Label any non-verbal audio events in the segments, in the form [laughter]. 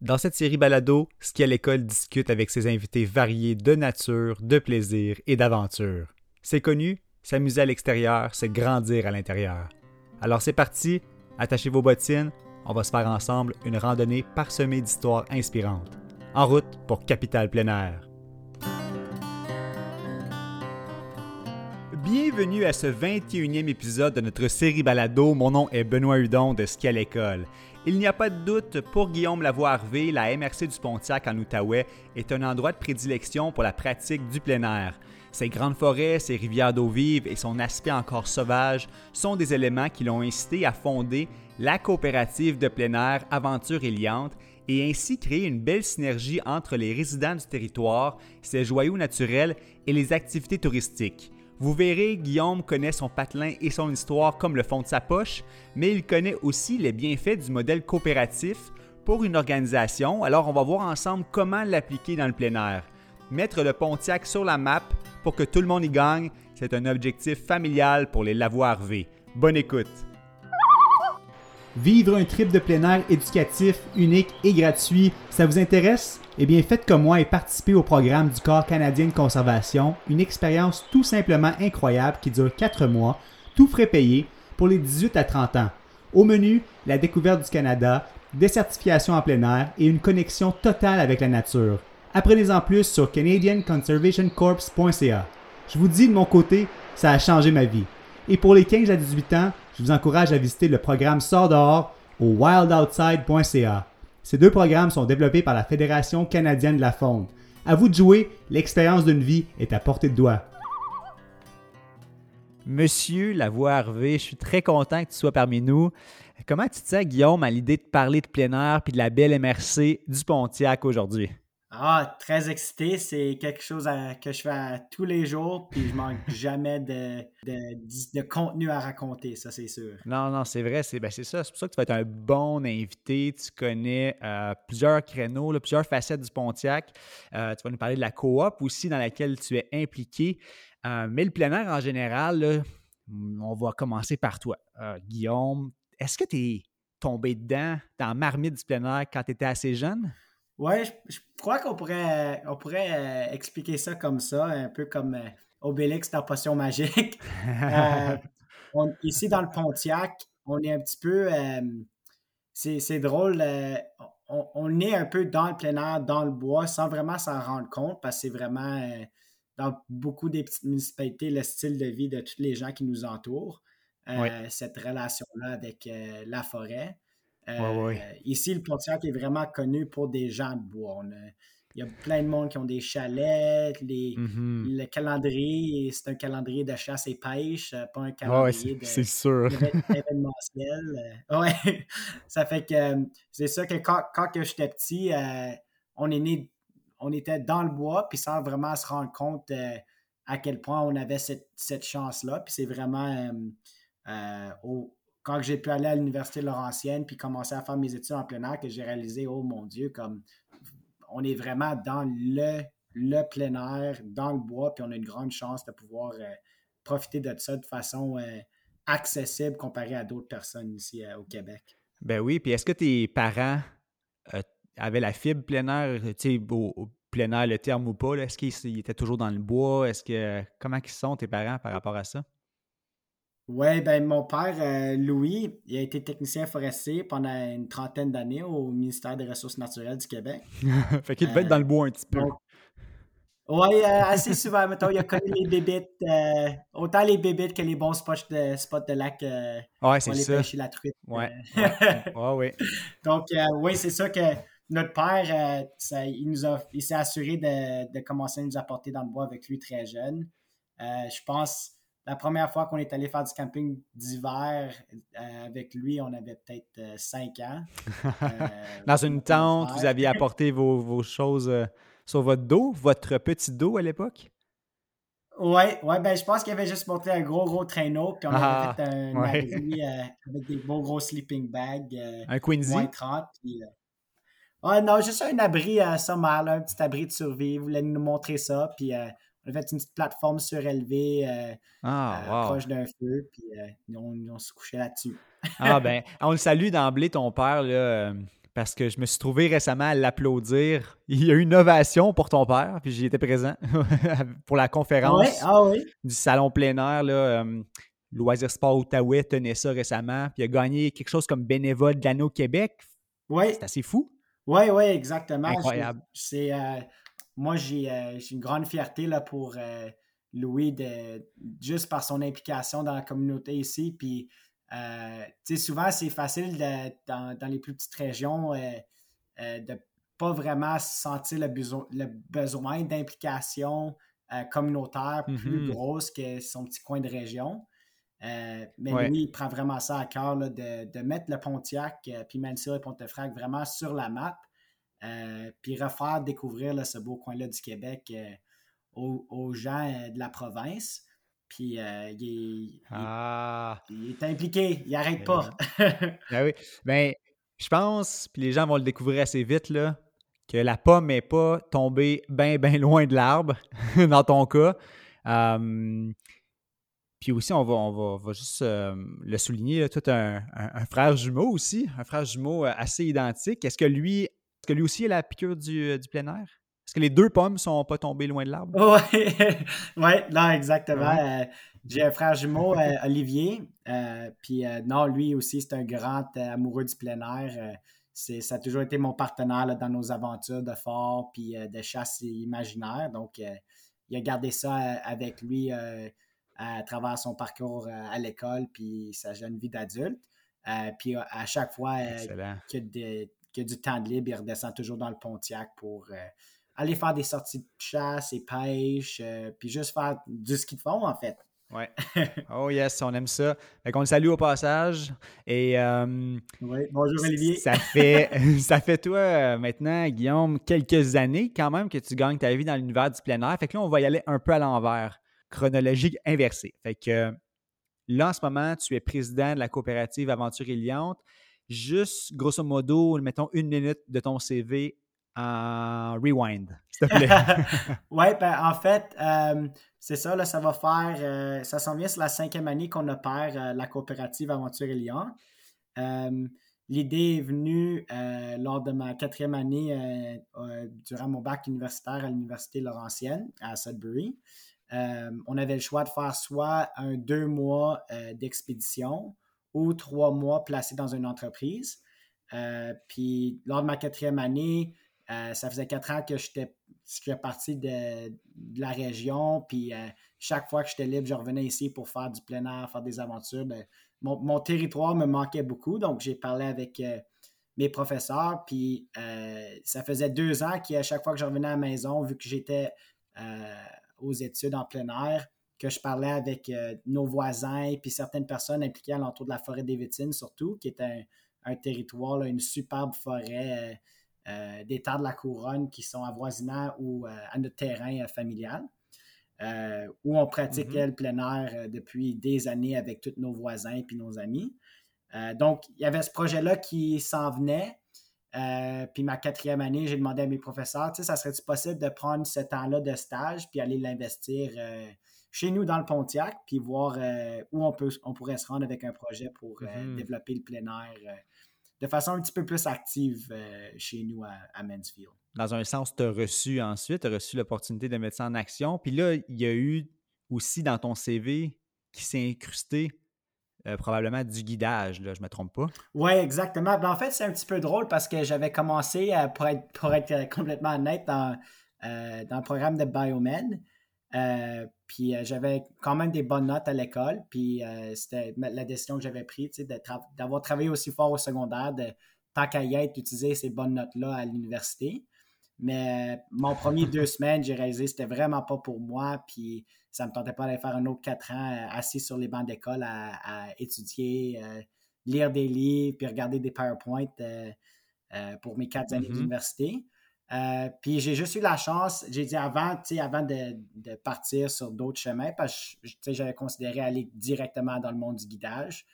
Dans cette série balado, Ski à l'école discute avec ses invités variés de nature, de plaisir et d'aventure. C'est connu, s'amuser à l'extérieur, c'est grandir à l'intérieur. Alors c'est parti, attachez vos bottines, on va se faire ensemble une randonnée parsemée d'histoires inspirantes. En route pour Capital Plein Air. Bienvenue à ce 21e épisode de notre série balado. Mon nom est Benoît Hudon de Ski à l'école. Il n'y a pas de doute, pour Guillaume Lavoie-Harvey, la MRC du Pontiac en Outaouais est un endroit de prédilection pour la pratique du plein air. Ses grandes forêts, ses rivières d'eau vive et son aspect encore sauvage sont des éléments qui l'ont incité à fonder la coopérative de plein air Aventure Éliante et ainsi créer une belle synergie entre les résidents du territoire, ses joyaux naturels et les activités touristiques. Vous verrez, Guillaume connaît son patelin et son histoire comme le fond de sa poche, mais il connaît aussi les bienfaits du modèle coopératif pour une organisation. Alors, on va voir ensemble comment l'appliquer dans le plein air. Mettre le Pontiac sur la map pour que tout le monde y gagne, c'est un objectif familial pour les lavoirs V. Bonne écoute! Vivre un trip de plein air éducatif, unique et gratuit, ça vous intéresse? Eh bien, faites comme moi et participez au programme du Corps canadien de conservation, une expérience tout simplement incroyable qui dure 4 mois, tout frais payé, pour les 18 à 30 ans. Au menu, la découverte du Canada, des certifications en plein air et une connexion totale avec la nature. Apprenez-en plus sur canadianconservationcorps.ca. Je vous dis de mon côté, ça a changé ma vie. Et pour les 15 à 18 ans, je vous encourage à visiter le programme Sort dehors au wildoutside.ca. Ces deux programmes sont développés par la Fédération canadienne de la faune. À vous de jouer, l'expérience d'une vie est à portée de doigt. Monsieur Lavoie Harvey, je suis très content que tu sois parmi nous. Comment tu te Guillaume, à l'idée de parler de plein air puis de la belle MRC du Pontiac aujourd'hui? Ah, très excité. C'est quelque chose que je fais tous les jours, puis je manque [laughs] jamais de, de, contenu à raconter, ça c'est sûr. Non, non, c'est vrai, c'est ben, ça. C'est pour ça que tu vas être un bon invité. Tu connais euh, plusieurs créneaux, plusieurs facettes du Pontiac. Euh, tu vas nous parler de la coop aussi dans laquelle tu es impliqué. Euh, mais le plein air en général, on va commencer par toi. Guillaume, est-ce que tu es tombé dedans, dans marmite du plein air quand tu étais assez jeune? Ouais, je, crois qu'on pourrait, on pourrait euh, expliquer ça comme ça, un peu comme euh, Obélix dans Potion Magique. [laughs] Euh, ici, dans le Pontiac, on est un petit peu. c'est drôle. On, est un peu dans le plein air, dans le bois, sans vraiment s'en rendre compte, parce que c'est vraiment dans beaucoup des petites municipalités le style de vie de tous les gens qui nous entourent. Cette relation-là avec la forêt. Euh, ici, le Pontiac est vraiment connu pour des gens de bois. il y a plein de monde qui ont des chalets, les, mm-hmm. le calendrier, c'est un calendrier de chasse et pêche, euh, pas un calendrier événementiel. Euh, ouais, [laughs] ça fait que c'est ça que quand, quand j'étais petit, on est né, on était dans le bois, puis sans vraiment se rendre compte à quel point on avait cette, cette chance-là. Puis c'est vraiment au, quand j'ai pu aller à l'université Laurentienne puis commencer à faire mes études en plein air, que j'ai réalisé, oh mon Dieu, comme on est vraiment dans le, le plein air, dans le bois, puis on a une grande chance de pouvoir euh, profiter de ça de façon euh, accessible comparé à d'autres personnes ici euh, au Québec. Ben oui, puis est-ce que tes parents avaient la fibre plein air, tu sais, au, plein air, le terme ou pas, est-ce qu'ils étaient toujours dans le bois? Est-ce que comment ils sont tes parents par rapport à ça? Oui, ben mon père, euh, Louis, il a été technicien forestier pendant une trentaine d'années au ministère des Ressources naturelles du Québec. [laughs] fait qu'il devait être dans le bois un petit peu. oui, euh, assez souvent, mettons, il a connu les bébites, euh, autant les bébites que les bons spots de, spots de lac ouais, pour aller pêcher la truite. Oui, ouais, oui. [laughs] Donc, oui, c'est ça que notre père, il nous a, il s'est assuré de, de, commencer à nous apporter dans le bois avec lui très jeune. je pense la première fois qu'on est allé faire du camping d'hiver euh, avec lui, on avait peut-être 5 euh, ans. Euh, [laughs] Dans une tente, vous aviez apporté vos, choses sur votre dos, votre petit dos à l'époque? Oui, ouais, ben, je pense qu'il avait juste monté un gros, gros traîneau, puis on avait ah, fait un [laughs] abri avec des beaux gros sleeping bags. un Quincy? Moins 30. non, juste un abri sommaire, un petit abri de survie. Il voulait nous montrer ça, puis on a fait une petite plateforme surélevée euh, ah, euh, proche d'un feu, puis euh, on, se couchait là-dessus. ah ben, on le salue d'emblée, ton père, parce que je me suis trouvé récemment à l'applaudir. Il y a eu une ovation pour ton père, puis j'y étais présent [laughs] pour la conférence ah du salon plein air. Là, Loisir Sport Outaouais tenait ça récemment, puis il a gagné quelque chose comme bénévole de l'anneau Québec. C'est assez fou. Oui, oui, exactement. Incroyable. C'est, euh, moi, euh, j'ai, une grande fierté là, pour euh, Louis, de, juste par son implication dans la communauté ici. Puis, souvent, c'est facile dans, les plus petites régions de pas vraiment sentir le, besoin, le besoin d'implication communautaire plus mm-hmm. grosse que son petit coin de région. Euh, mais lui, il prend vraiment ça à cœur de, mettre le Pontiac, euh, puis Mansell et Pontefract vraiment sur la map, euh, puis refaire découvrir ce beau coin-là du Québec aux, gens de la province. Puis il, ah. il, est impliqué, il n'arrête pas. [laughs] ben oui. Ben, je pense, puis les gens vont le découvrir assez vite, là, que la pomme n'est pas tombée bien, bien loin de l'arbre, [laughs] dans ton cas. Puis aussi, on va, on va, juste euh, le souligner, tu as un, frère jumeau aussi, un frère jumeau euh, assez identique. Est-ce que lui, que lui aussi a la piqûre du, euh, du plein air? Est-ce que les deux pommes ne sont pas tombées loin de l'arbre? Oui, [laughs] ouais, non, exactement. J'ai un frère jumeau, Olivier. puis non, lui aussi, c'est un grand amoureux du plein air. ça a toujours été mon partenaire dans nos aventures de fort puis de chasse imaginaire. Donc, il a gardé ça avec lui à travers son parcours euh, à l'école puis sa jeune vie d'adulte. Euh, puis à chaque fois euh, qu'il y, a du temps de libre, il redescend toujours dans le Pontiac pour aller faire des sorties de chasse et pêche, puis juste faire du ski de fond, en fait. Ouais. [laughs] Oh yes, on aime ça. Fait qu'on le salue au passage. Et oui, bonjour Olivier. Ça fait, [laughs] ça fait toi maintenant, Guillaume, quelques années quand même que tu gagnes ta vie dans l'univers du plein air. Fait que là, on va y aller un peu à l'envers chronologique inversée. Fait que là, en ce moment, tu es président de la coopérative Aventure Iliante. Juste, grosso modo, mettons une minute de ton CV en rewind, s'il te plaît. [laughs] oui, [laughs] ben, en fait, euh, c'est ça, là, ça va faire, euh, ça s'en vient sur la cinquième année qu'on opère euh, la coopérative Aventure Iliante. L'idée est venue lors de ma quatrième année durant mon bac universitaire à l'Université Laurentienne à Sudbury. On avait le choix de faire soit un deux mois d'expédition ou trois mois placés dans une entreprise. Euh, puis lors de ma quatrième année, ça faisait quatre ans que j'étais parti de, la région. Puis chaque fois que j'étais libre, je revenais ici pour faire du plein air, faire des aventures. Ben, mon, territoire me manquait beaucoup, donc j'ai parlé avec mes professeurs. Puis ça faisait deux ans qu'à chaque fois que je revenais à la maison, vu que j'étais aux études en plein air, que je parlais avec euh, nos voisins et puis certaines personnes impliquées à l'entour de la forêt des Vétines, surtout, qui est un, territoire, une superbe forêt euh, euh, des terres de la couronne qui sont avoisinants ou à notre terrain familial. où on pratiquait mm-hmm. le plein air depuis des années avec tous nos voisins et puis nos amis. donc, il y avait ce projet-là qui s'en venait. Euh, puis ma quatrième année, j'ai demandé à mes professeurs, tu sais, ça serait-tu possible de prendre ce temps-là de stage puis aller l'investir euh, chez nous dans le Pontiac, puis voir euh, où on, peut, on pourrait se rendre avec un projet pour mm-hmm. développer le plein air de façon un petit peu plus active chez nous à, Mansfield. Dans un sens, tu as reçu ensuite, tu as reçu l'opportunité de mettre ça en action. Puis là, il y a eu aussi dans ton CV qui s'est incrusté euh, probablement du guidage, là, je ne me trompe pas. Oui, exactement. Ben, en fait, c'est un petit peu drôle parce que j'avais commencé, euh, pour, être, pour être euh, complètement honnête, dans, dans le programme de Biomed. Puis j'avais quand même des bonnes notes à l'école. Puis c'était la décision que j'avais prise, d'avoir travaillé aussi fort au secondaire, de tant qu'à y être, utiliser ces bonnes notes-là à l'université. Mais mon premier [laughs] deux semaines, j'ai réalisé que c'était vraiment pas pour moi. Puis ça me tentait pas d'aller faire un autre quatre ans euh, assis sur les bancs d'école à, étudier, euh, lire des livres, puis regarder des PowerPoint euh, pour mes quatre années mm-hmm. D'université. puis j'ai juste eu la chance, j'ai dit avant, avant de, de, partir sur d'autres chemins, parce que j'avais considéré aller directement dans le monde du guidage.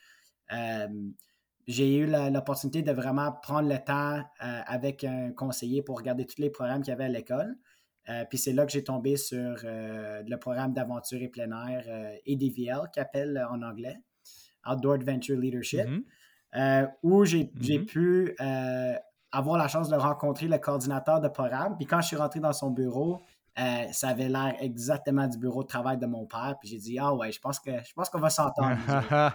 j'ai eu l'opportunité de vraiment prendre le temps avec un conseiller pour regarder tous les programmes qu'il y avait à l'école. Euh, puis c'est là que j'ai tombé sur euh, le programme d'aventure et plein air euh, qu'appelle en anglais, Outdoor Adventure Leadership, mm-hmm. où j'ai mm-hmm. pu avoir la chance de rencontrer le coordinateur de programme. Puis quand je suis rentré dans son bureau, euh, ça avait l'air exactement du bureau de travail de mon père. Puis j'ai dit, ah ouais, je pense que je pense qu'on va s'entendre. [laughs]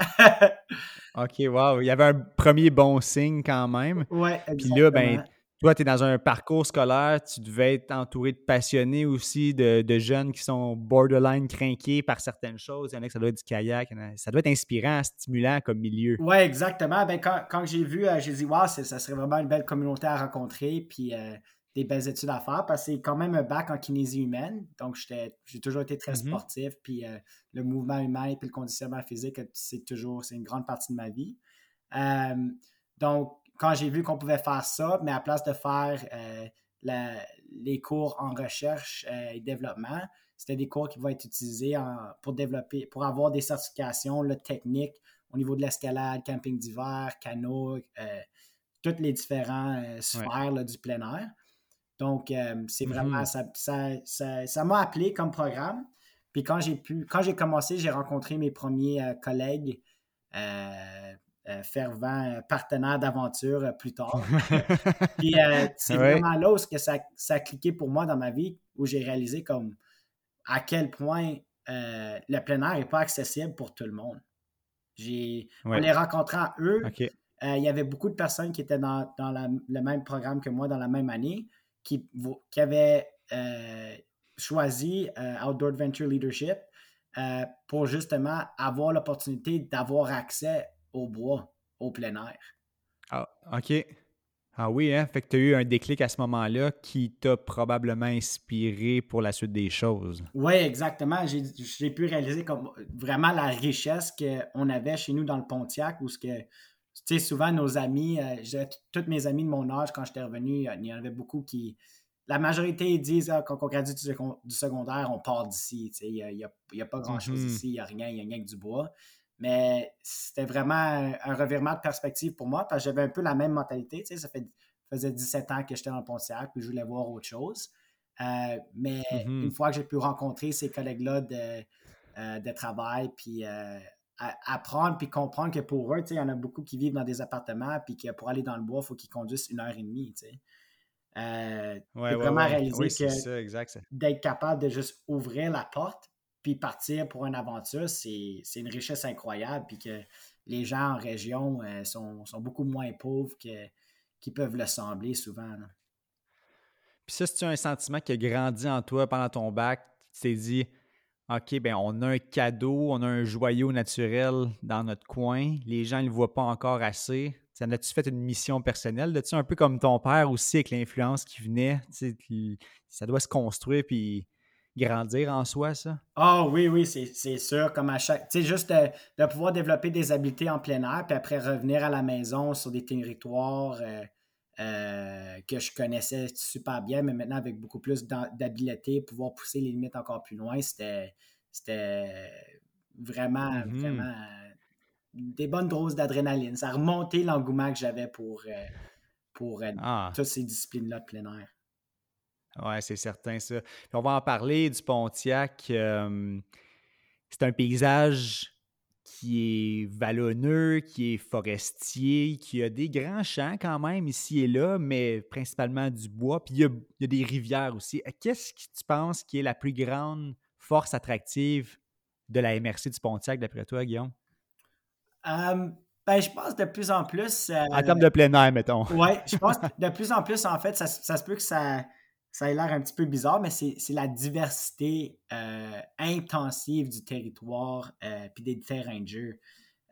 OK, wow. Il y avait un premier bon signe quand même. [laughs] Ouais, exactement. Puis là, ben, toi, tu es dans un parcours scolaire, tu devais être entouré de passionnés aussi, de, jeunes qui sont borderline craqués par certaines choses. Il y en a que ça doit être du kayak. Ça doit être inspirant, stimulant comme milieu. Oui, exactement. Ben, quand, j'ai vu, euh, j'ai dit, wow, ça serait vraiment une belle communauté à rencontrer, puis euh, des belles études à faire, parce que c'est quand même un bac en kinésie humaine. Donc, j'ai toujours été très mm-hmm. sportif, puis euh, le mouvement humain et le conditionnement physique, c'est toujours, c'est une grande partie de ma vie. donc, quand j'ai vu qu'on pouvait faire ça, mais à place de faire euh, les cours en recherche euh, et développement, c'était des cours qui vont être utilisés pour développer, pour avoir des certifications techniques au niveau de l'escalade, camping d'hiver, canot, euh, toutes les différents sphères du plein air. Donc, c'est vraiment, mm-hmm. ça, ça, m'a appelé comme programme. Puis quand j'ai pu, quand j'ai commencé, j'ai rencontré mes premiers collègues euh, fervent euh, partenaire d'aventure euh, plus tard. [laughs] Puis c'est vraiment là où que ça, ça, a cliqué pour moi dans ma vie, où j'ai réalisé comme à quel point le plein air n'est pas accessible pour tout le monde. J'ai, En les rencontrant eux, il y avait beaucoup de personnes qui étaient dans, le même programme que moi dans la même année, qui, qui avaient choisi Outdoor Adventure Leadership pour justement avoir l'opportunité d'avoir accès au bois, au plein air. Ah, OK. Ah oui, hein? Fait que tu as eu un déclic à ce moment-là qui t'a probablement inspiré pour la suite des choses. Oui, exactement. J'ai pu réaliser comme vraiment la richesse qu'on avait chez nous dans le Pontiac, où ce que, tu sais, souvent nos amis, euh, toutes mes amis de mon âge, quand j'étais revenu, il y en avait beaucoup qui. La majorité disent ah, quand on gradue du, secondaire, on part d'ici. Il n'y a, pas grand-chose mm-hmm. ici, il n'y a rien, il n'y a rien que du bois. Mais c'était vraiment un, revirement de perspective pour moi parce que j'avais un peu la même mentalité. Tu sais, ça fait, faisait 17 ans que j'étais dans le Pontiac puis je voulais voir autre chose. Euh, mais mm-hmm. une fois que j'ai pu rencontrer ces collègues-là de, euh, de, travail, puis euh, apprendre puis comprendre que pour eux, il y en a beaucoup qui vivent dans des appartements puis que pour aller dans le bois, il faut qu'ils conduisent une heure et demie. Tu sais. ouais, vraiment réaliser que d'être capable de juste ouvrir la porte puis partir pour une aventure, c'est une richesse incroyable. Puis que les gens en région euh, sont, beaucoup moins pauvres qu'ils peuvent le sembler souvent. Puis ça, c'est un sentiment qui a grandi en toi pendant ton bac? Tu t'es dit, OK, ben on a un cadeau, on a un joyau naturel dans notre coin. Les gens ne le voient pas encore assez. Ça as-tu fait une mission personnelle? De un peu comme ton père aussi avec l'influence qui venait? Ça doit se construire puis grandir en soi, ça? Ah oui, oui, c'est sûr. Comme à chaque. Tu sais, juste de, pouvoir développer des habiletés en plein air, puis après revenir à la maison sur des territoires euh, euh, que je connaissais super bien, mais maintenant avec beaucoup plus d'habileté, pouvoir pousser les limites encore plus loin, c'était vraiment, mm-hmm. vraiment des bonnes doses d'adrénaline. Ça a remonté l'engouement que j'avais pour, euh, pour ah. toutes ces disciplines-là de plein air. Oui, c'est certain, ça. on va en parler du Pontiac. c'est un paysage qui est vallonneux, qui est forestier, qui a des grands champs quand même ici et là, mais principalement du bois. Puis il y a, des rivières aussi. Qu'est-ce que tu penses qui est la plus grande force attractive de la MRC du Pontiac, d'après toi, Guillaume? ben, je pense de plus en plus. en termes de plein air, mettons. oui, je pense de plus en plus, en fait, ça se peut que ça ça a l'air un petit peu bizarre, mais c'est la diversité euh, intensive du territoire et euh, des terrains de jeu.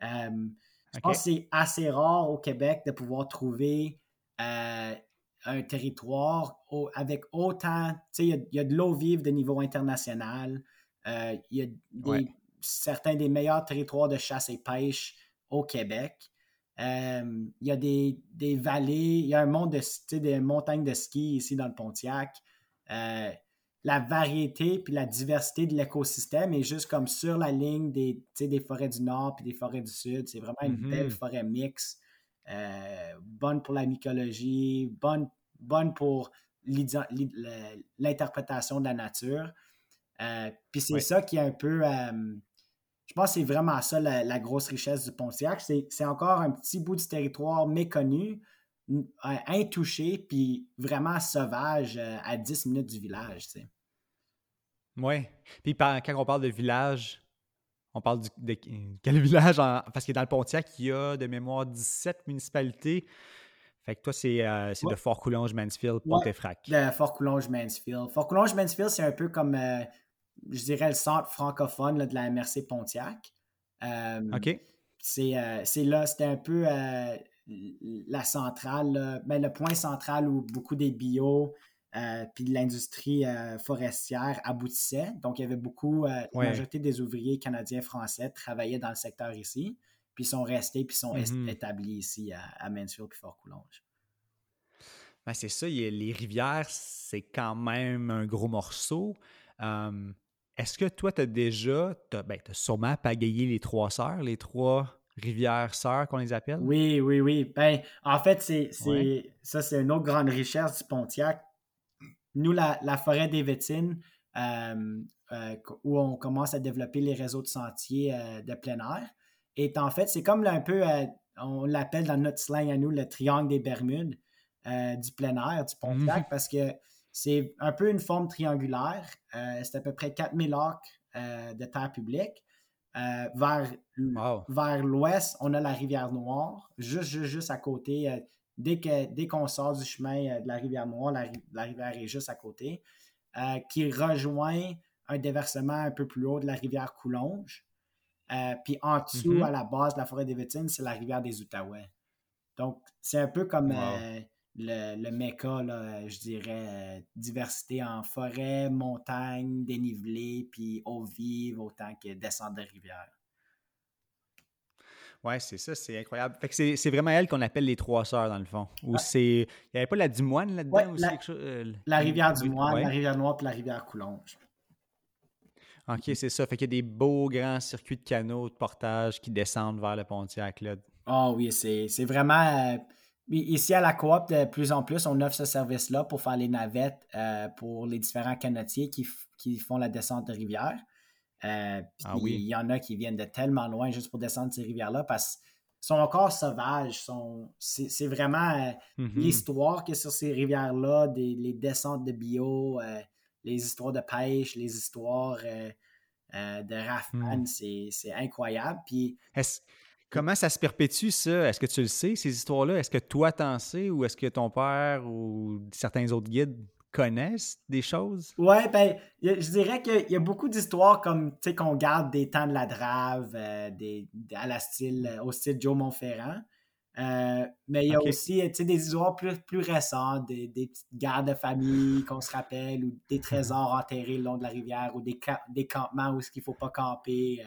Euh, je pense que c'est assez rare au Québec de pouvoir trouver un territoire avec autant. Tu sais, il y, a de l'eau vive de niveau international. Il y a certains des meilleurs territoires de chasse et pêche au Québec. Euh, il y a des, vallées, il y a un monde de des montagnes de ski ici dans le Pontiac. Euh, la variété puis la diversité de l'écosystème est juste comme sur la ligne des, des forêts du nord puis des forêts du sud. C'est vraiment une belle mm-hmm. forêt mixte, euh, bonne pour la mycologie, bonne, bonne pour l'interprétation de la nature. puis c'est ça qui est un peu je pense que c'est vraiment ça la, grosse richesse du Pontiac. C'est encore un petit bout du territoire méconnu, intouché, puis vraiment sauvage à 10 minutes du village. Tu sais. Oui. Puis quand on parle de village, on parle de quel village? parce que dans le Pontiac, il y a de mémoire 17 municipalités. Fait que toi, c'est euh, de Fort-Coulonge-Mansfield, Pontefract. Ouais, de Fort-Coulonge-Mansfield. Fort-Coulonge-Mansfield, c'est un peu comme, euh, je dirais, le centre francophone de la MRC Pontiac. Euh, OK. C'est là, c'était un peu la centrale, ben, le point central où beaucoup des bio, euh, puis l'industrie euh, forestière aboutissait. Donc, il y avait beaucoup, euh, la majorité des ouvriers canadiens français travaillaient dans le secteur ici, puis sont restés, puis sont mm-hmm. établis ici à, Mansfield puis Fort-Coulonge. Ben, c'est ça, les rivières, c'est quand même un gros morceau. Est-ce que toi, tu as déjà, tu as, ben, sûrement pagayé les trois sœurs, les trois rivières sœurs qu'on les appelle? Oui, oui, oui. Ben, en fait, c'est, ça, c'est une autre grande richesse du Pontiac nous, la, forêt des Vétines, euh, euh, où on commence à développer les réseaux de sentiers euh, de plein air, est en fait, c'est comme un peu, on l'appelle dans notre slang à nous, le triangle des Bermudes du plein air, du Pontiac, mhm. parce que c'est un peu une forme triangulaire. c'est à peu près 4000 acres de terre publique. vers vers l'ouest, on a la rivière Noire, juste, juste, juste à côté, dès qu'on sort du chemin euh, de la rivière Noire, la, rivière est juste à côté, euh, qui rejoint un déversement un peu plus haut de la rivière Coulonge. Euh, puis en dessous, mm-hmm. à la base de la forêt des Vétines, c'est la rivière des Outaouais. Donc, c'est un peu comme le, le Mecca, je dirais, diversité en forêt, montagne, dénivelé, puis eau vive autant que descente de rivière. Oui, c'est ça, c'est incroyable. Fait que c'est vraiment elle qu'on appelle les trois sœurs, dans le fond. Ou c'est. Il n'y avait pas la Dumoine là-dedans aussi? La, quelque chose, euh, la rivière Dumoine, la rivière Noire puis la rivière Coulonge. OK, c'est ça. Fait qu'il y a des beaux grands circuits de canaux de portage qui descendent vers le Pontiac. Ah oui, c'est vraiment. Euh, ici à la coop, de plus en plus, on offre ce service-là pour faire les navettes euh, pour les différents canotiers qui, qui, font la descente de rivière. Euh, ah il y en a qui viennent de tellement loin juste pour descendre ces rivières-là parce qu'ils sont encore sauvages. c'est, vraiment euh, mm-hmm. l'histoire que sur ces rivières-là, les descentes de bio, les histoires de pêche, les histoires de rafman, mm. c'est, incroyable. Puis, comment ça se perpétue, ça? Est-ce que tu le sais, ces histoires-là? Est-ce que toi t'en sais ou est-ce que ton père ou certains autres guides connaissent des choses? Ouais, ben, je dirais qu'il y a beaucoup d'histoires comme, tu sais, qu'on garde des temps de la drave, euh, des, à la style, euh, au style Joe Montferrand. Euh, mais il y a aussi, tu sais, des histoires plus, plus récentes, des, des petites gardes de famille qu'on se rappelle, ou des trésors enterrés le long de la rivière, ou des, des campements où il ne faut pas camper.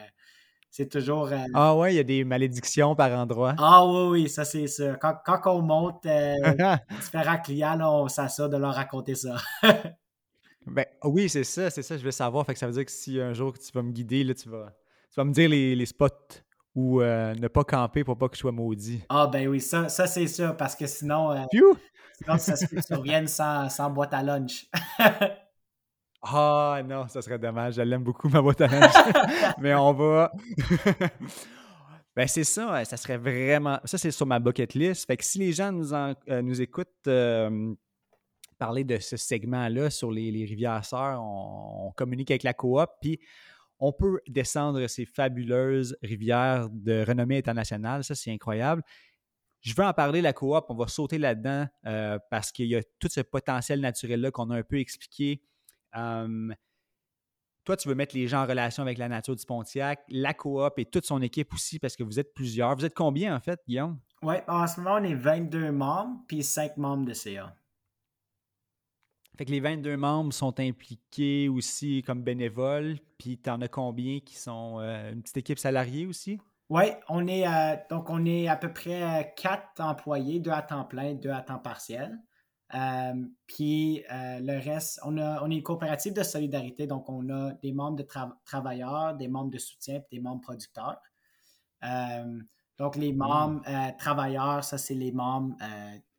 C'est toujours. Euh, ah ouais, il y a des malédictions par endroit. Ah oui, oui, ça c'est ça. Quand, on monte euh, [laughs] différents clients, on s'assure de leur raconter ça. [laughs] ben oui, c'est ça, c'est ça, je veux savoir. Fait que ça veut dire que si un jour tu vas me guider, là, tu vas, tu vas me dire les, spots où euh, ne pas camper pour pas que je sois maudit. Ah ben oui, ça, ça c'est ça, parce que sinon, sinon ça se fait [laughs] sans, sans boîte à lunch. Ah non, ça serait dommage. Je l'aime beaucoup, ma boîte à linge. [laughs] Mais on va. [laughs] ben, c'est ça, ça serait vraiment. Ça, c'est sur ma bucket list. Fait que si les gens nous, euh, nous écoutent parler de ce segment-là sur les, rivières sœurs, on, communique avec la coop, puis on peut descendre ces fabuleuses rivières de renommée internationale. Ça, c'est incroyable. Je veux en parler, la coop, on va sauter là-dedans euh, parce qu'il y a tout ce potentiel naturel-là qu'on a un peu expliqué toi, tu veux mettre les gens en relation avec la nature du Pontiac, la coop et toute son équipe aussi, parce que vous êtes plusieurs. Vous êtes combien, en fait, Guillaume? Oui, en ce moment, on est 22 membres, puis 5 membres de CA. Fait que les 22 membres sont impliqués aussi comme bénévoles, puis tu en as combien qui sont euh, une petite équipe salariée aussi? Oui, on est euh, donc on est à peu près 4 employés, 2 à temps plein, 2 à temps partiel. Euh, puis euh, le reste, on, a, on est une coopérative de solidarité, donc on a des membres de travailleurs, des membres de soutien, puis des membres producteurs. Euh, donc les membres travailleurs, ça c'est les membres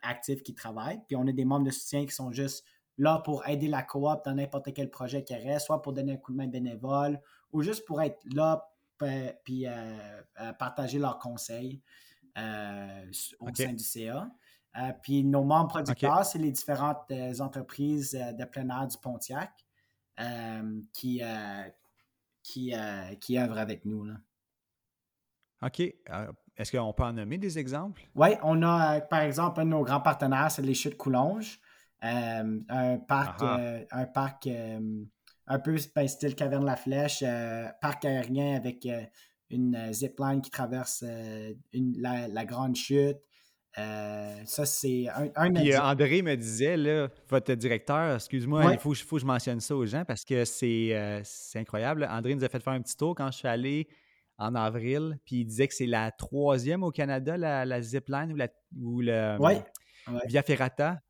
actifs qui travaillent. Puis on a des membres de soutien qui sont juste là pour aider la coop dans n'importe quel projet qui reste, soit pour donner un coup de main bénévole ou juste pour être là puis partager leurs conseils au sein du CA. puis nos membres producteurs, c'est les différentes entreprises de plein air du Pontiac qui, qui, qui œuvrent avec nous. Là. OK. Est-ce qu'on peut en nommer des exemples? Oui, on a, par exemple, un de nos grands partenaires, c'est les Chutes Coulonges. un parc, un parc un peu ben, style Caverne la Flèche, euh, parc aérien avec euh, une euh, zipline qui traverse la, grande chute. Ça, c'est un, un André me disait, là, votre directeur, excuse-moi, il faut, faut, que je mentionne ça aux gens parce que c'est incroyable. André nous a fait faire un petit tour quand je suis allé en avril, puis il disait que c'est la troisième au Canada, la, zipline ou, la, ou le Via Ferrata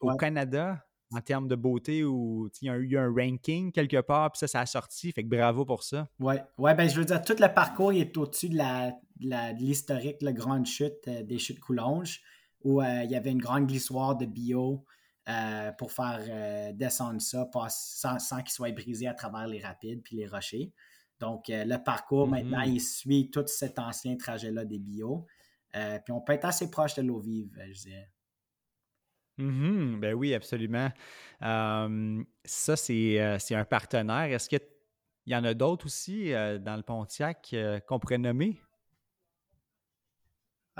au Canada en termes de beauté ou il y a eu un ranking quelque part, puis ça, ça a sorti. Fait que bravo pour ça. Oui, ouais, ben, je veux dire, tout le parcours est au-dessus de, la, de l'historique, la grande chute euh, des chutes Coulonges, où euh, il y avait une grande glissoire de bio euh, pour faire descendre ça sans, sans qu'il soit brisé à travers les rapides puis les rochers. Donc, le parcours, maintenant, mm-hmm. il suit tout cet ancien trajet-là des bio. puis on peut être assez proche de l'eau vive, je dirais. Mmh ben oui, absolument. ça, c'est un partenaire. Est-ce qu'il y en a d'autres aussi dans le Pontiac qu'on pourrait nommer?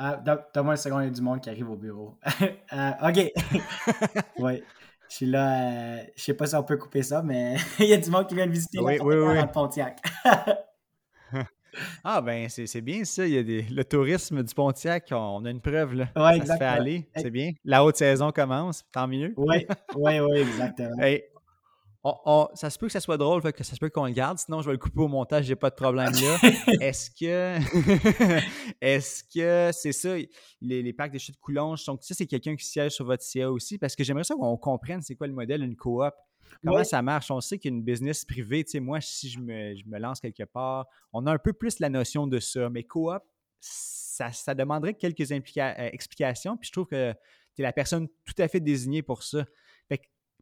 Ah, Donne-moi une seconde, il y a du monde qui arrive au bureau. [laughs] OK. [laughs] oui. Je suis là. je sais pas si on peut couper ça, mais [laughs] il y a du monde qui vient de visiter oui, le Pontiac. Ah, ben, c'est bien ça. Il y a des, le tourisme du Pontiac, on a une preuve, là. ça se fait aller. C'est bien. La haute saison commence, tant mieux. Oui, oui, oui, exactement. Ça se peut que ça soit drôle, que ça se peut qu'on le garde, sinon je vais le couper au montage, j'ai pas de problème là. [laughs] Est-ce que [laughs] est-ce que c'est ça, les, les parcs des chutes Coulonges, donc ça c'est quelqu'un qui siège sur votre CA aussi, parce que j'aimerais ça qu'on comprenne c'est quoi le modèle d'une coop. Comment ça marche? On sait qu'une business privée, tu sais, moi, si je me, lance quelque part, on a un peu plus la notion de ça. Mais coop, ça, ça demanderait quelques euh, explications. Puis je trouve que tu es la personne tout à fait désignée pour ça.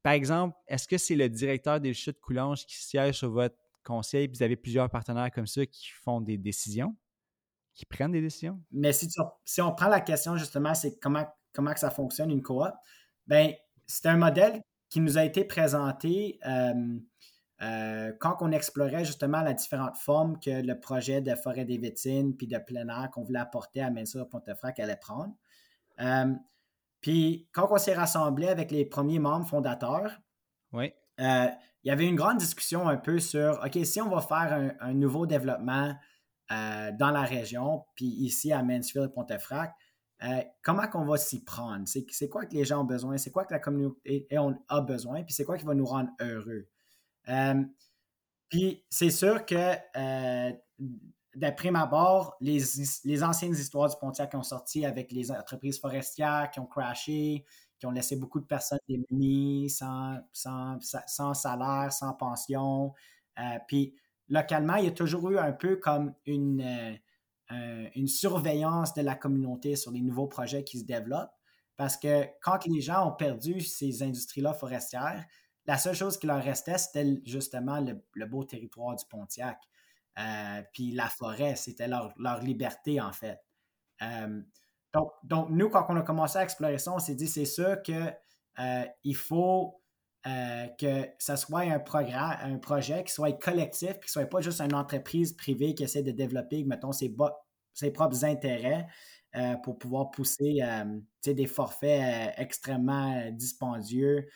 Par exemple, est-ce que c'est le directeur des chutes Coulanges qui siège sur votre conseil, puis vous avez plusieurs partenaires comme ça qui font des décisions, qui prennent des décisions? Mais si, on prend la question justement, c'est comment, comment que ça fonctionne une coop, ben c'est un modèle qui nous a été présenté euh, euh, quand on explorait justement la différentes formes que le projet de Forêt des Vétines puis de plein air qu'on voulait apporter à Mansur-Pontefract allait prendre. Euh, puis quand on s'est rassemblé avec les premiers membres fondateurs, oui. il y avait une grande discussion un peu sur, OK, si on va faire un, nouveau développement dans la région, puis ici à Mansfield-Pontefract, euh, comment qu'on va s'y prendre? C'est quoi que les gens ont besoin? C'est quoi que la communauté a besoin? Puis c'est quoi qui va nous rendre heureux? Euh, puis c'est sûr que euh, d'après ma abord, les, anciennes histoires du Pontiac qui ont sorti avec les entreprises forestières qui ont crashé, qui ont laissé beaucoup de personnes démunies, sans, salaire, sans pension. puis localement, il y a toujours eu un peu comme une euh, une surveillance de la communauté sur les nouveaux projets qui se développent. Parce que quand les gens ont perdu ces industries-là forestières, la seule chose qui leur restait, c'était justement le, beau territoire du Pontiac. Euh, puis la forêt, c'était leur, liberté, en fait. Euh, donc, donc, nous, quand on a commencé à explorer ça, on s'est dit, c'est sûr qu'il faut que ce soit un, programme, un projet qui soit collectif, puis qui soit pas juste une entreprise privée qui essaie de développer, mettons, ses, ses propres intérêts euh, pour pouvoir pousser euh, des forfaits euh, extrêmement dispendieux,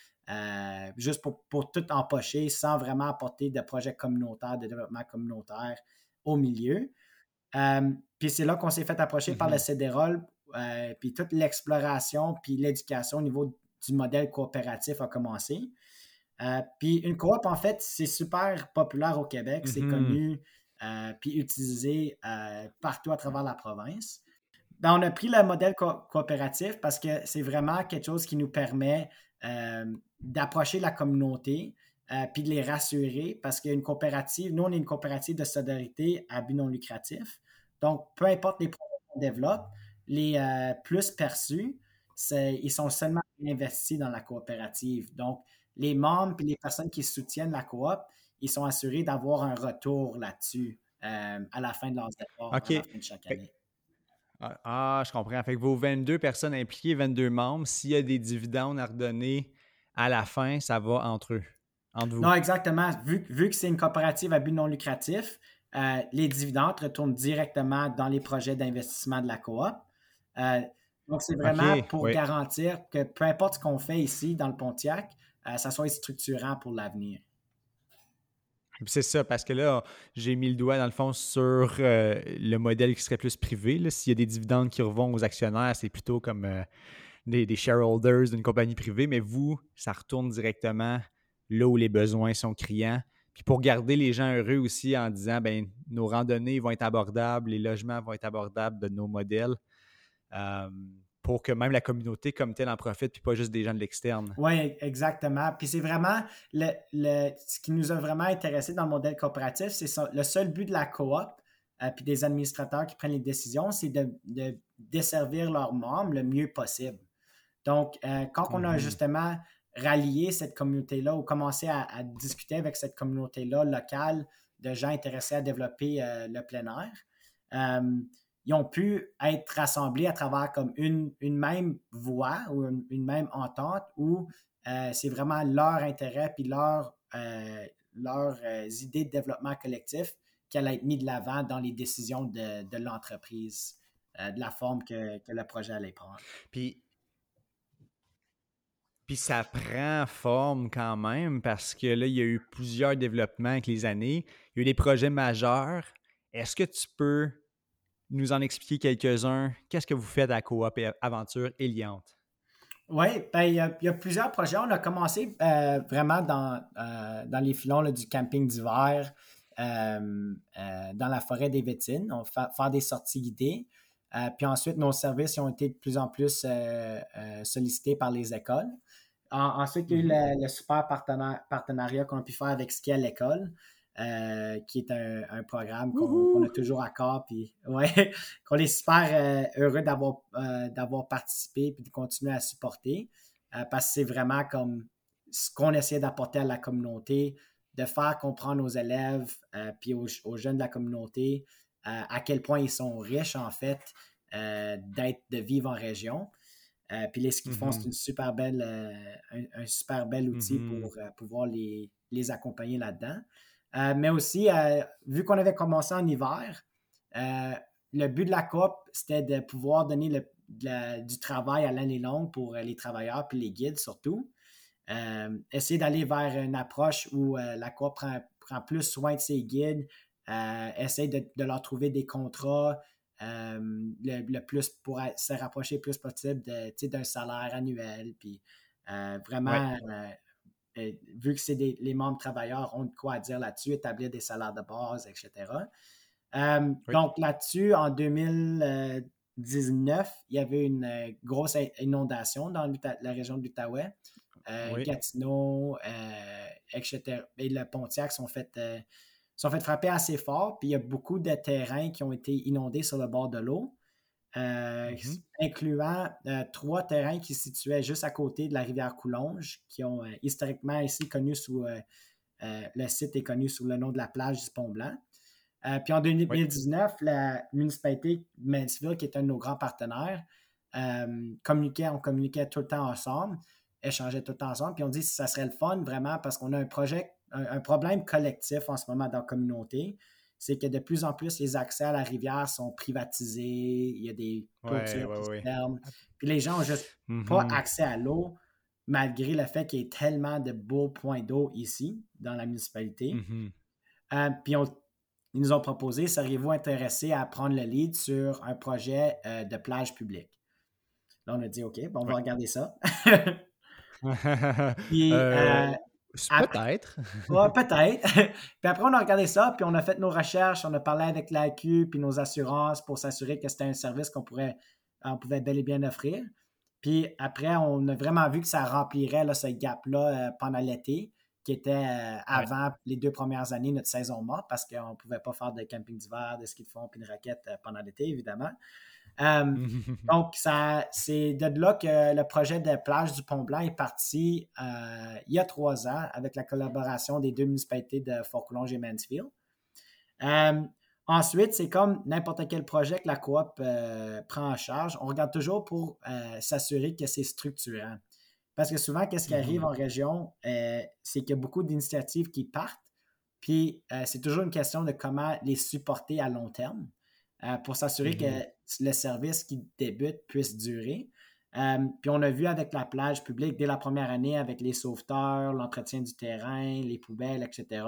juste pour, pour, tout empocher sans vraiment apporter de projets communautaires, de développement communautaire au milieu. puis c'est là qu'on s'est fait approcher par le mm-hmm. CEDEROL, puis toute l'exploration, puis l'éducation au niveau du modèle coopératif a commencé. puis une coop, en fait, c'est super populaire au Québec. C'est mm-hmm. connu euh, puis utilisé euh, partout à travers la province. Ben, on a pris le modèle coopératif parce que c'est vraiment quelque chose qui nous permet euh, d'approcher la communauté puis de les rassurer parce qu'une coopérative, nous, on est une coopérative de solidarité à but non lucratif. Donc, peu importe les projets qu'on développe, les plus perçus, ils sont seulement investis dans la coopérative. Donc, les membres et les personnes qui soutiennent la coop, ils sont assurés d'avoir un retour là-dessus euh, à la fin de leurs efforts, à la fin de chaque année. Ah, ah, je comprends. Fait que vos 22 personnes impliquées, 22 membres, s'il y a des dividendes à redonner à la fin, ça va entre eux, entre vous. Non, exactement. Vu, vu que c'est une coopérative à but non lucratif, euh, les dividendes retournent directement dans les projets d'investissement de la coop. Euh, donc, c'est vraiment pour garantir que peu importe ce qu'on fait ici dans le Pontiac, euh, ça soit structurant pour l'avenir. C'est ça, parce que là, j'ai mis le doigt dans le fond sur le modèle qui serait plus privé. S'il y a des dividendes qui revont aux actionnaires, c'est plutôt comme des, shareholders d'une compagnie privée, mais vous, ça retourne directement là où les besoins sont criants. Puis pour garder les gens heureux aussi en disant, ben nos randonnées vont être abordables, les logements vont être abordables de nos modèles. Euh, pour que même la communauté comme telle en profite, puis pas juste des gens de l'externe. Oui, exactement. Puis c'est vraiment le, ce qui nous a vraiment intéressé dans le modèle coopératif, c'est le seul but de la coop, euh, puis des administrateurs qui prennent les décisions, c'est de, desservir leurs membres le mieux possible. Donc, euh, quand on a mm-hmm. justement rallié cette communauté-là ou commencé à, discuter avec cette communauté-là locale de gens intéressés à développer euh, le plein air, ils ont pu être rassemblés à travers comme une, une même voix ou une, même entente où euh, c'est vraiment leur intérêt puis leur, euh, leurs euh, idées de développement collectif qui allaient être mis de l'avant dans les décisions de, de l'entreprise, de la forme que, que, le projet allait prendre. Puis, puis ça prend forme quand même parce que là, il y a eu plusieurs développements avec les années. Il y a eu des projets majeurs. Est-ce que tu peux nous en expliquer quelques-uns? Qu'est-ce que vous faites à Coop et Aventure Eliante? Oui, ben, il, y a, plusieurs projets. On a commencé euh, vraiment dans, euh, dans les filons du camping d'hiver, euh, dans la forêt des Vétines. On va faire des sorties guidées. Puis ensuite, nos services ont été de plus en plus sollicités par les écoles. ensuite, il y a eu mm-hmm. le, super partenariat qu'on a pu faire avec Ski à l'école. Euh, qui est un, programme qu'on a toujours à cœur, puis [laughs] ouais, qu'on est super euh, heureux d'avoir euh, d'avoir participé puis de continuer à supporter, parce que c'est vraiment comme ce qu'on essaie d'apporter à la communauté, de faire comprendre aux élèves puis aux, jeunes de la communauté à quel point ils sont riches en fait d'être de vivre en région. puis les skis font, c'est mm-hmm. une super belle, un, super bel outil mm-hmm. pour pouvoir les, les accompagner là-dedans. Euh, mais aussi, euh, vu qu'on avait commencé en hiver, euh, le but de la COP, c'était de pouvoir donner du travail à l'année longue pour les travailleurs puis les guides surtout. essayer d'aller vers une approche où la COP prend, plus soin de ses guides, essayer de, leur trouver des contrats le, plus pour se rapprocher le plus possible d'un salaire annuel. Puis vraiment vu que c'est les membres travailleurs ont de quoi dire là-dessus, établir des salaires de base, etc. Euh, donc là-dessus, en 2019, il y avait une euh, grosse inondation dans la région de l'Outaouais. Euh, Gatineau, etc. Et le Pontiac sont fait, sont fait frapper assez fort. Puis il y a beaucoup de terrains qui ont été inondés sur le bord de l'eau. Euh, mm-hmm. incluant euh, trois terrains qui se situaient juste à côté de la rivière Coulonge, qui ont euh, historiquement ici connu sous le site est connu sous le nom de la plage du Pont Blanc. puis en 2019, la municipalité de Mansfield, qui est un de nos grands partenaires, communiquait, on communiquait tout le temps ensemble, échangeait tout le temps ensemble, puis on dit que ça serait le fun vraiment parce qu'on a un projet, un, problème collectif en ce moment dans la communauté c'est que de plus en plus, les accès à la rivière sont privatisés, il y a des clôtures qui se ferment. Puis les gens n'ont juste pas mm-hmm. accès à l'eau, malgré le fait qu'il y ait tellement de beaux points d'eau ici, dans la municipalité. Mm-hmm. Euh, puis ils nous ont proposé, seriez-vous intéressé à prendre le lead sur un projet euh, de plage publique? Là, on a dit, OK, bon, on va regarder ça. [laughs] puis, euh, Peut-être. [laughs] peut-être. [laughs] puis après, on a regardé ça, puis on a fait nos recherches, on a parlé avec l'AQ, puis nos assurances pour s'assurer que c'était un service qu'on pourrait, on pouvait bel et bien offrir. Puis après, on a vraiment vu que ça remplirait là, ce gap-là euh, pendant l'été, qui était euh, avant les deux premières années, notre saison morte, parce qu'on ne pouvait pas faire de camping d'hiver, de ski de fond, puis de raquettes euh, pendant l'été, évidemment. Euh, [laughs] donc, c'est de là que le projet de plage du Pont-Blanc est parti euh, il y a trois ans avec la collaboration des deux municipalités de Fort-Coulonge et Mansfield. Euh, Ensuite, c'est comme n'importe quel projet que la coop euh, prend en charge. On regarde toujours pour euh, s'assurer que c'est structurant. Parce que souvent, qu'est-ce qui arrive en mhm. région, euh, c'est qu'il y a beaucoup d'initiatives qui partent. Puis, c'est toujours une question de comment les supporter à long terme pour s'assurer que mhm. le service qui débute puisse durer. puis on a vu avec la plage publique dès la première année, avec les sauveteurs, l'entretien du terrain, les poubelles, etc.,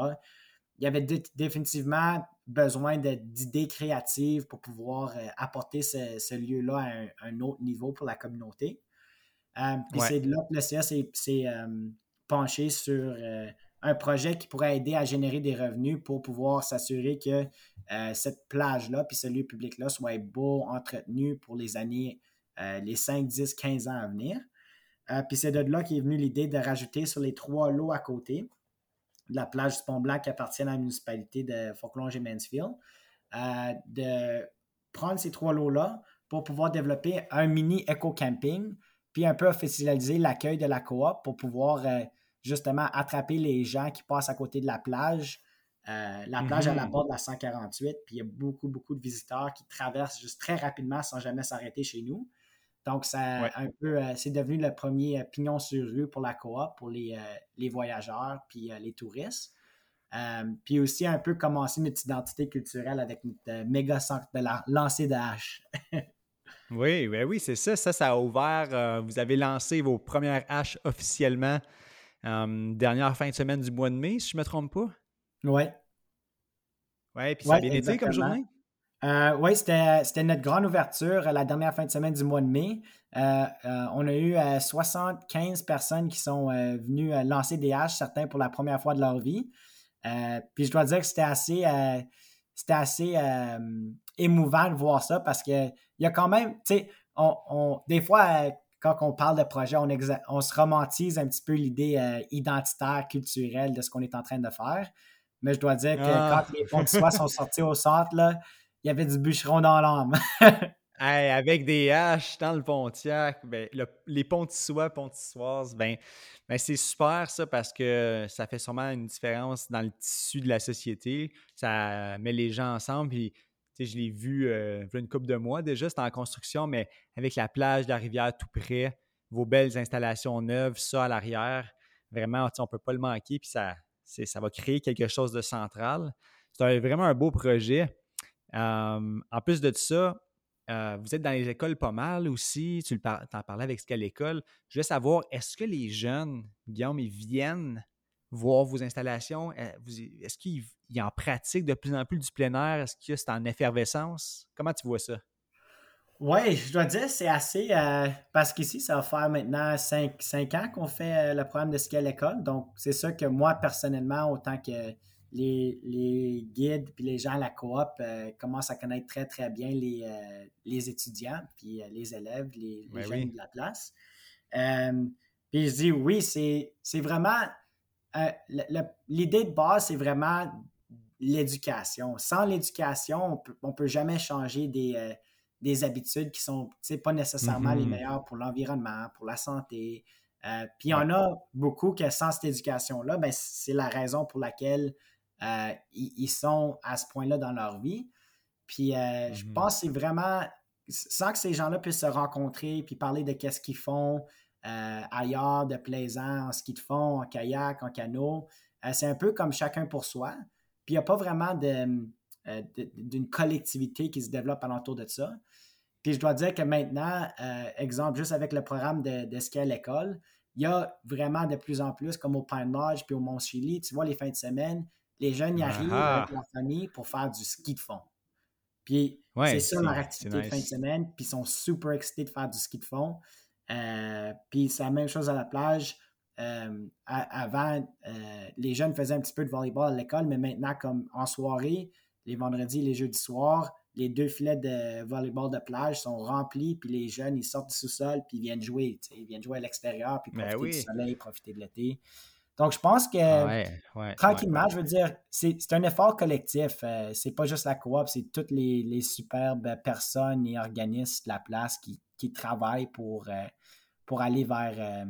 il y avait définitivement besoin d'idées créatives pour pouvoir euh, apporter ce, lieu-là à un, autre niveau pour la communauté. Euh, puis c'est là que le CA s'est euh, penché sur un projet qui pourrait aider à générer des revenus pour pouvoir s'assurer que cette plage-là, puis ce lieu public-là soit beau, entretenu pour les années, les 5, 10, 15 ans à venir. puis c'est de là qu'est venue l'idée de rajouter sur les trois lots à côté la plage du Pont-Blanc qui appartient à la municipalité de Fauclonge et Mansfield, euh, de prendre ces trois lots-là pour pouvoir développer un mini éco-camping, puis un peu officialiser l'accueil de la coop pour pouvoir euh, justement attraper les gens qui passent à côté de la plage. Euh, la plage à la bord de la 148, puis il y a beaucoup, beaucoup de visiteurs qui traversent juste très rapidement sans jamais s'arrêter chez nous. Donc, ça un peu, euh, c'est devenu le premier euh, pignon sur rue pour la coop, pour les, voyageurs puis les touristes. puis aussi un peu commencer notre identité culturelle avec notre méga centre de la lancer de haches. [laughs] oui, oui, oui, c'est ça. Ça, ça a ouvert. vous avez lancé vos premières haches officiellement dernière fin de semaine du mois de mai, si je ne me trompe pas. Oui. Oui, puis ça a bien été comme journée? Euh, oui, c'était notre grande ouverture la dernière fin de semaine du mois de mai. Euh, euh, on a eu 75 personnes qui sont venues lancer des haches, certains pour la première fois de leur vie. puis je dois dire que c'était assez, c'était assez émouvant de voir ça parce qu'il y a quand même, tu sais, on, des fois, quand on parle de projet, on, on se romantise un petit peu l'idée identitaire, culturelle de ce qu'on est en train de faire. Mais je dois dire que ah. quand les ponts de soie sont sortis au centre, là, il y avait du bûcheron dans l'âme. [laughs] avec des haches dans le Pontiac, ben, les pontissois, pontissoises, ben, ben c'est super ça parce que ça fait sûrement une différence dans le tissu de la société. Ça met les gens ensemble. Puis, je l'ai vu euh, une couple de mois déjà, c'était en construction, mais avec la plage la rivière tout près, vos belles installations neuves, ça à l'arrière, vraiment, on ne peut pas le manquer. Puis ça, ça va créer quelque chose de central. C'est vraiment un beau projet en plus de ça, vous êtes dans les écoles pas mal aussi. Tu en parlais avec ce qu'à l'école. Je veux savoir, est-ce que les jeunes, Guillaume, ils viennent voir vos installations? Est-ce qu'ils en pratiquent de plus en plus du plein air? Est-ce que c'est en effervescence? Comment tu vois ça? Oui, je dois dire, c'est assez. parce qu'ici, ça va faire maintenant cinq, ans qu'on fait le programme de ski à l'école. Donc, c'est ça que moi, personnellement, autant que les, guides puis les gens à la coop euh, commencent à connaître très, très bien les, euh, les étudiants puis euh, les élèves, les, ben jeunes de la place. puis je dis oui, c'est vraiment. L'idée de base, c'est vraiment l'éducation. Sans l'éducation, on ne peut jamais changer des, des habitudes qui sont pas nécessairement les mm-hmm. meilleures pour l'environnement, pour la santé. puis il y en a beaucoup que sans cette éducation-là, ben, c'est la raison pour laquelle euh, ils, sont à ce point-là dans leur vie. Puis euh, je mm-hmm. pense que c'est vraiment, sans que ces gens-là puissent se rencontrer puis parler de qu'est-ce qu'ils font euh, ailleurs, de plaisant, en ski de fond, en kayak, en canot, c'est un peu comme chacun pour soi. Puis il n'y a pas vraiment d'une collectivité qui se développe alentour de ça. Puis je dois dire que maintenant, exemple, juste avec le programme de, de ski à l'école, il y a vraiment de plus en plus, comme au Pine Lodge puis au Mont Chili, tu vois, les fins de semaine, les jeunes y arrivent avec leur famille pour faire du ski de fond. Puis c'est ça leur activité de fin de semaine. Puis ils sont super excités de faire du ski de fond. Euh, puis c'est la même chose à la plage. Euh, avant, euh, les jeunes faisaient un petit peu de volleyball à l'école, mais maintenant, comme en soirée, les vendredis et les jeudis soirs, les deux filets de volleyball de plage sont remplis, puis les jeunes, ils sortent du sous-sol, puis ils viennent jouer. Ils viennent jouer à l'extérieur, puis ben profiter du soleil, profiter de l'été. Donc, je pense que tranquillement, je veux dire, c'est un effort collectif. Euh, c'est pas juste la coop, c'est toutes les, superbes personnes et organismes de la place qui, travaillent pour, euh, pour aller vers euh,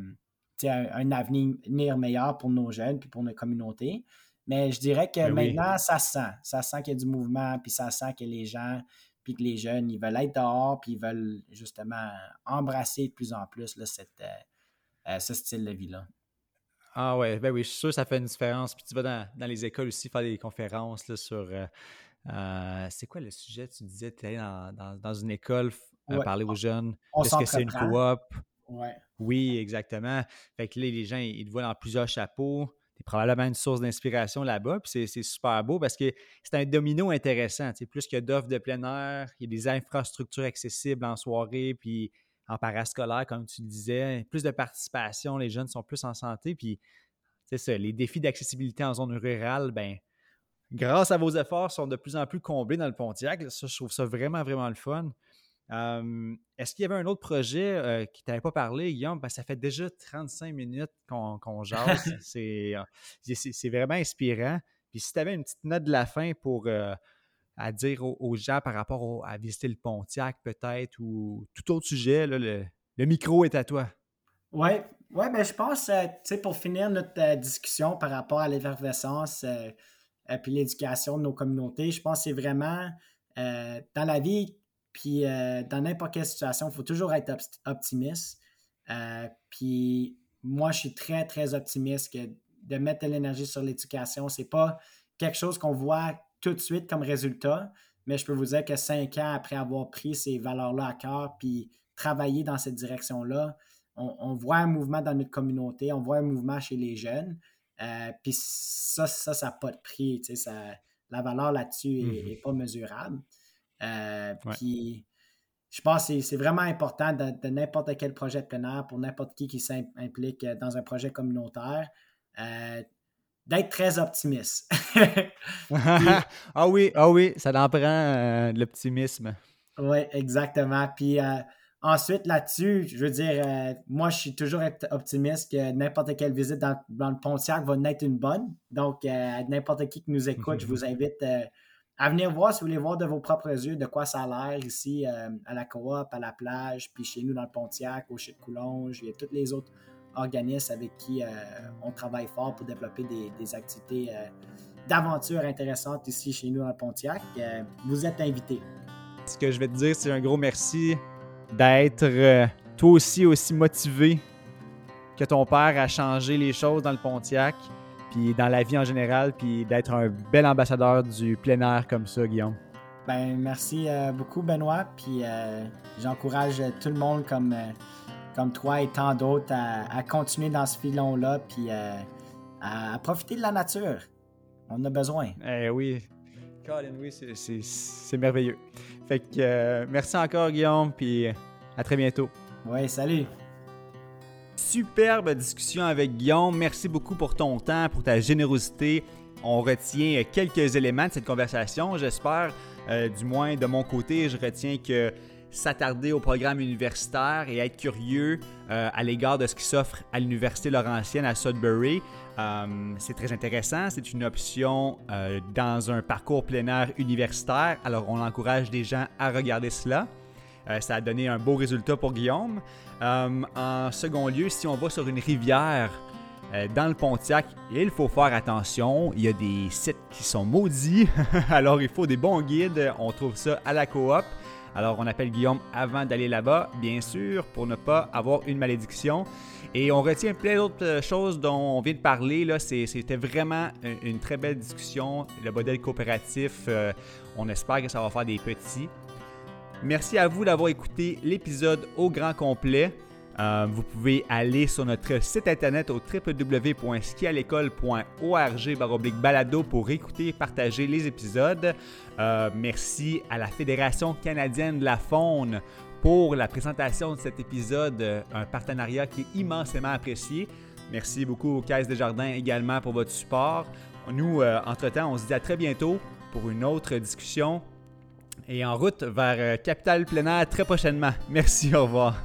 un, avenir meilleur pour nos jeunes et pour nos communautés. Mais je dirais que ben maintenant, ça sent. Ça sent qu'il y a du mouvement, puis ça sent que les gens, puis que les jeunes, ils veulent être dehors, puis ils veulent justement embrasser de plus en plus là, cette, euh, ce style de vie-là. Ah ouais, ben oui, je suis sûr que ça fait une différence. Puis tu vas dans, les écoles aussi faire des conférences là, sur. Euh, euh, c'est quoi le sujet? Tu disais, tu es dans, dans, une école, parler aux jeunes. Est-ce que c'est une coop? Ouais. Oui, exactement. Fait que là, les gens, ils te voient dans plusieurs chapeaux. Tu es probablement une source d'inspiration là-bas. Puis c'est super beau parce que c'est un domino intéressant. Plus qu'il y a d'offres de plein air, il y a des infrastructures accessibles en soirée, puis en parascolaire, comme tu le disais, plus de participation, les jeunes sont plus en santé. Puis, c'est ça, les défis d'accessibilité en zone rurale, ben, grâce à vos efforts, sont de plus en plus comblés dans le Pontiac. Ça, je trouve ça vraiment, vraiment le fun. Est-ce qu'il y avait un autre projet euh, qui t'avait pas parlé, Guillaume? Ben, ça fait déjà 35 minutes qu'on qu jase. [laughs] Euh, c'est vraiment inspirant. Puis si tu avais une petite note de la fin pour euh, à dire aux, gens par rapport à visiter le Pontiac peut-être ou tout autre sujet, le, micro est à toi. Oui, ouais, ben, je pense, sais, pour finir notre discussion par rapport à l'effervescence et puis l'éducation de nos communautés, je pense que c'est vraiment dans la vie puis euh, dans n'importe quelle situation, il faut toujours être optimiste. Euh, puis moi, je suis très, très optimiste que de mettre de l'énergie sur l'éducation, ce n'est pas quelque chose qu'on voit tout de suite comme résultat, mais je peux vous dire que cinq ans après avoir pris ces valeurs-là à cœur, puis travailler dans cette direction-là, on, voit un mouvement dans notre communauté, on voit un mouvement chez les jeunes. Euh, puis ça, ça, ça n'a pas de prix. Ça, la valeur là-dessus n'est mmh pas mesurable. Euh, puis, je pense que c'est vraiment important de, n'importe quel projet de plein air, pour n'importe qui qui s'implique dans un projet communautaire, euh, d'être très optimiste. [laughs] [laughs] ah oui, ah oui, ça en prend euh, de l'optimisme. Oui, exactement. Puis ensuite, là-dessus, je veux dire, moi, je suis toujours optimiste que n'importe quelle visite dans, dans, le Pontiac va naître une bonne. Donc, n'importe qui qui nous écoute, je [laughs] vous invite à venir voir si vous voulez voir de vos propres yeux de quoi ça a l'air ici euh, à la coop, à la plage, puis chez nous dans le Pontiac, au Chute Coulonge. Il y a tous les autres organismes avec qui euh, on travaille fort pour développer des, activités euh, d'aventure intéressantes ici chez nous dans le Pontiac. vous êtes invités. Ce que je vais te dire, c'est un gros merci d'être toi aussi aussi motivé que ton père à changer les choses dans le Pontiac puis dans la vie en général, puis d'être un bel ambassadeur du plein air comme ça, Guillaume. Ben, merci euh, beaucoup, Benoît. Puis euh, j'encourage tout le monde comme, euh, comme toi et tant d'autres à, continuer dans ce filon-là, puis à, profiter de la nature. On a besoin. Eh oui. Colin, oui, c'est merveilleux. Fait que merci encore, Guillaume, puis à très bientôt. Oui, salut. Superbe discussion avec Guillaume. Merci beaucoup pour ton temps, pour ta générosité. On retient quelques éléments de cette conversation, j'espère. Euh, du moins, de mon côté, je retiens que s'attarder au programme universitaire et être curieux euh, à l'égard de ce qui s'offre à l'Université Laurentienne à Sudbury, euh, c'est très intéressant. C'est une option dans un parcours plein air universitaire. Alors, on encourage des gens à regarder cela. ça a donné un beau résultat pour Guillaume. Euh, en second lieu, si on va sur une rivière euh, dans le Pontiac, il faut faire attention. Il y a des sites qui sont maudits, [laughs] alors il faut des bons guides. On trouve ça à la coop. Alors on appelle Guillaume avant d'aller là-bas, bien sûr, pour ne pas avoir une malédiction. Et on retient plein d'autres choses dont on vient de parler. Là. C'était vraiment une très belle discussion. Le modèle coopératif, euh, on espère que ça va faire des petits. Merci à vous d'avoir écouté l'épisode au grand complet. Euh, vous pouvez aller sur notre site internet au www.skialécole.org balado pour écouter et partager les épisodes. Euh, merci à la Fédération canadienne de la faune pour la présentation de cet épisode, un partenariat qui est immensément apprécié. Merci beaucoup aux Caisses des Jardins également pour votre support. Nous, euh, entre-temps, on se dit à très bientôt pour une autre discussion et en route vers euh, Capital Plein Air très prochainement. Merci, au revoir.